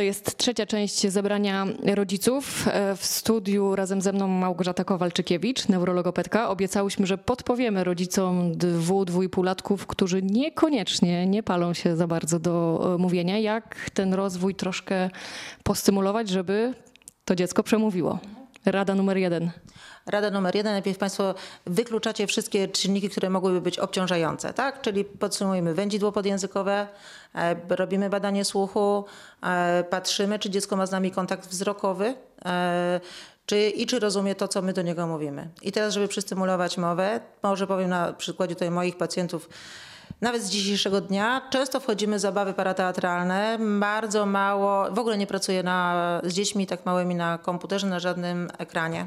To jest trzecia część zebrania rodziców. E, W studiu razem ze mną Małgorzata Kowalczykiewicz, neurologopedka. Obiecałyśmy, że podpowiemy rodzicom dwu, dwójpółlatków, którzy niekoniecznie nie palą się za bardzo do e, mówienia, jak ten rozwój troszkę postymulować, żeby to dziecko przemówiło. Rada numer jeden. Rada numer jeden, najpierw Państwo wykluczacie wszystkie czynniki, które mogłyby być obciążające, tak? Czyli podsumujemy wędzidło podjęzykowe, e, robimy badanie słuchu, e, patrzymy, czy dziecko ma z nami kontakt wzrokowy, e, czy, i czy rozumie to, co my do niego mówimy. I teraz, żeby przystymulować mowę, może powiem na przykładzie tutaj moich pacjentów, nawet z dzisiejszego dnia często wchodzimy w zabawy parateatralne, bardzo mało, w ogóle nie pracuję na, z dziećmi tak małymi na komputerze, na żadnym ekranie.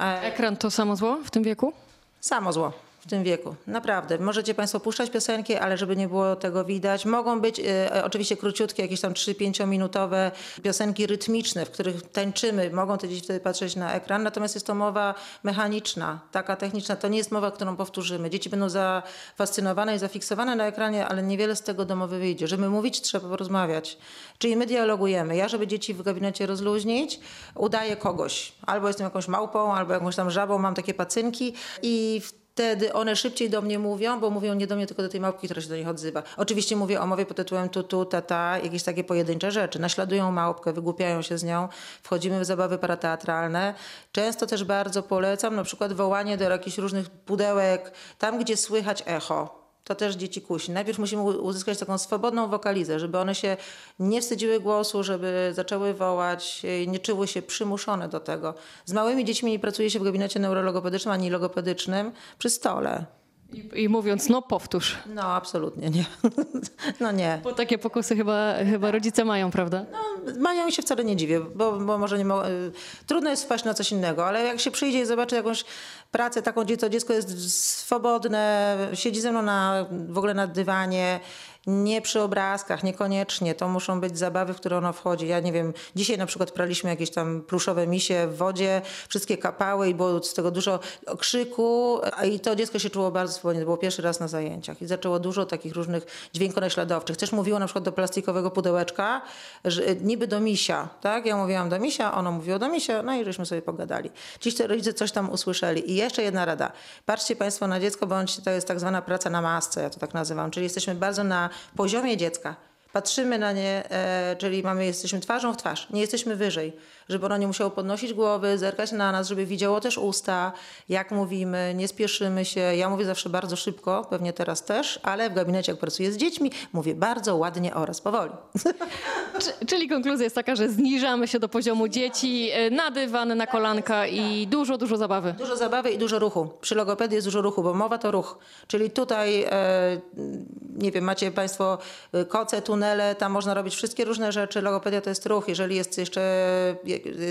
E, Ekran to samo zło w tym wieku? Samo zło w tym wieku, naprawdę. Możecie Państwo puszczać piosenki, ale żeby nie było tego widać. Mogą być e, oczywiście króciutkie, jakieś tam 3-5 minutowe piosenki rytmiczne, w których tańczymy. Mogą te dzieci wtedy patrzeć na ekran, natomiast jest to mowa mechaniczna, taka techniczna. To nie jest mowa, którą powtórzymy. Dzieci będą zafascynowane i zafiksowane na ekranie, ale niewiele z tego domowy wyjdzie. Żeby mówić, trzeba porozmawiać. Czyli my dialogujemy. Ja, żeby dzieci w gabinecie rozluźnić, udaję kogoś. Albo jestem jakąś małpą, albo jakąś tam żabą, mam takie pacynki i wtedy one szybciej do mnie mówią, bo mówią nie do mnie, tylko do tej małpki, która się do nich odzywa. Oczywiście mówię o mowie pod tytułem tu, tu, ta, ta, jakieś takie pojedyncze rzeczy. Naśladują małpkę, wygłupiają się z nią, wchodzimy w zabawy parateatralne. Często też bardzo polecam na przykład wołanie do jakichś różnych pudełek, tam gdzie słychać echo. To też dzieci kusi. Najpierw musimy uzyskać taką swobodną wokalizę, żeby one się nie wstydziły głosu, żeby zaczęły wołać, nie czuły się przymuszone do tego. Z małymi dziećmi nie pracuje się w gabinecie neurologopedycznym ani logopedycznym przy stole. I, I mówiąc, no powtórz. No, absolutnie nie. No nie. Bo takie pokusy chyba, chyba rodzice mają, prawda? No, mają i się wcale nie dziwię, bo, bo może nie mo- y, trudno jest wpaść na coś innego, ale jak się przyjdzie i zobaczy jakąś pracę taką, gdzie to dziecko jest swobodne, siedzi ze mną na, w ogóle na dywanie, nie przy obrazkach, niekoniecznie. To muszą być zabawy, w które ono wchodzi. Ja nie wiem, dzisiaj na przykład praliśmy jakieś tam pluszowe misie w wodzie, wszystkie kapały i było z tego dużo krzyku i to dziecko się czuło bardzo swobodnie. To było pierwszy raz na zajęciach i zaczęło dużo takich różnych dźwiękonaśladowczych. Też mówiło na przykład do plastikowego pudełeczka, że, niby do misia, tak? Ja mówiłam do misia, ono mówiło do misia, no i żeśmy sobie pogadali. Dziś te rodzice coś tam usłyszeli. I jeszcze jedna rada. Patrzcie Państwo na dziecko, bądź to jest tak zwana praca na masce, ja to tak nazywam, czyli jesteśmy bardzo na poziomie dziecka. Patrzymy na nie, e, czyli mamy, jesteśmy twarzą w twarz, nie jesteśmy wyżej, żeby ono nie musiało podnosić głowy, zerkać na nas, żeby widziało też usta, jak mówimy, nie spieszymy się. Ja mówię zawsze bardzo szybko, pewnie teraz też, ale w gabinecie, jak pracuję z dziećmi, mówię bardzo ładnie oraz powoli. Czy- Czyli konkluzja jest taka, że zniżamy się do poziomu dzieci, e, na dywan, na kolanka i dużo, dużo zabawy. Dużo zabawy i dużo ruchu. Przy logopedii jest dużo ruchu, bo mowa to ruch. Czyli tutaj, e, nie wiem, macie Państwo e, koce, tunele, tam można robić wszystkie różne rzeczy. Logopedia to jest ruch. Jeżeli jest jeszcze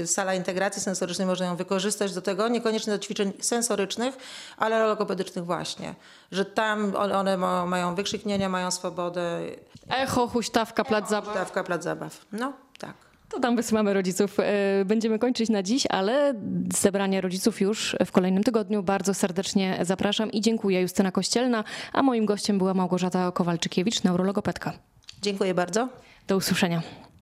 e, sala integracji sensorycznej, można ją wykorzystać do tego, niekoniecznie do ćwiczeń sensorycznych, ale logopedycznych właśnie. Że tam one- one ma- mają wykrzyknienia, mają swobodę. Echo, huśtawka, plac zabaw. Dawka, plac zabaw. No, tak. To tam wysyłamy rodziców. E, Będziemy kończyć na dziś, ale zebranie rodziców już w kolejnym tygodniu. Bardzo serdecznie zapraszam i dziękuję. Justyna Kościelna, a moim gościem była Małgorzata Kowalczykiewicz, neurologopedka. Dziękuję bardzo. Do usłyszenia.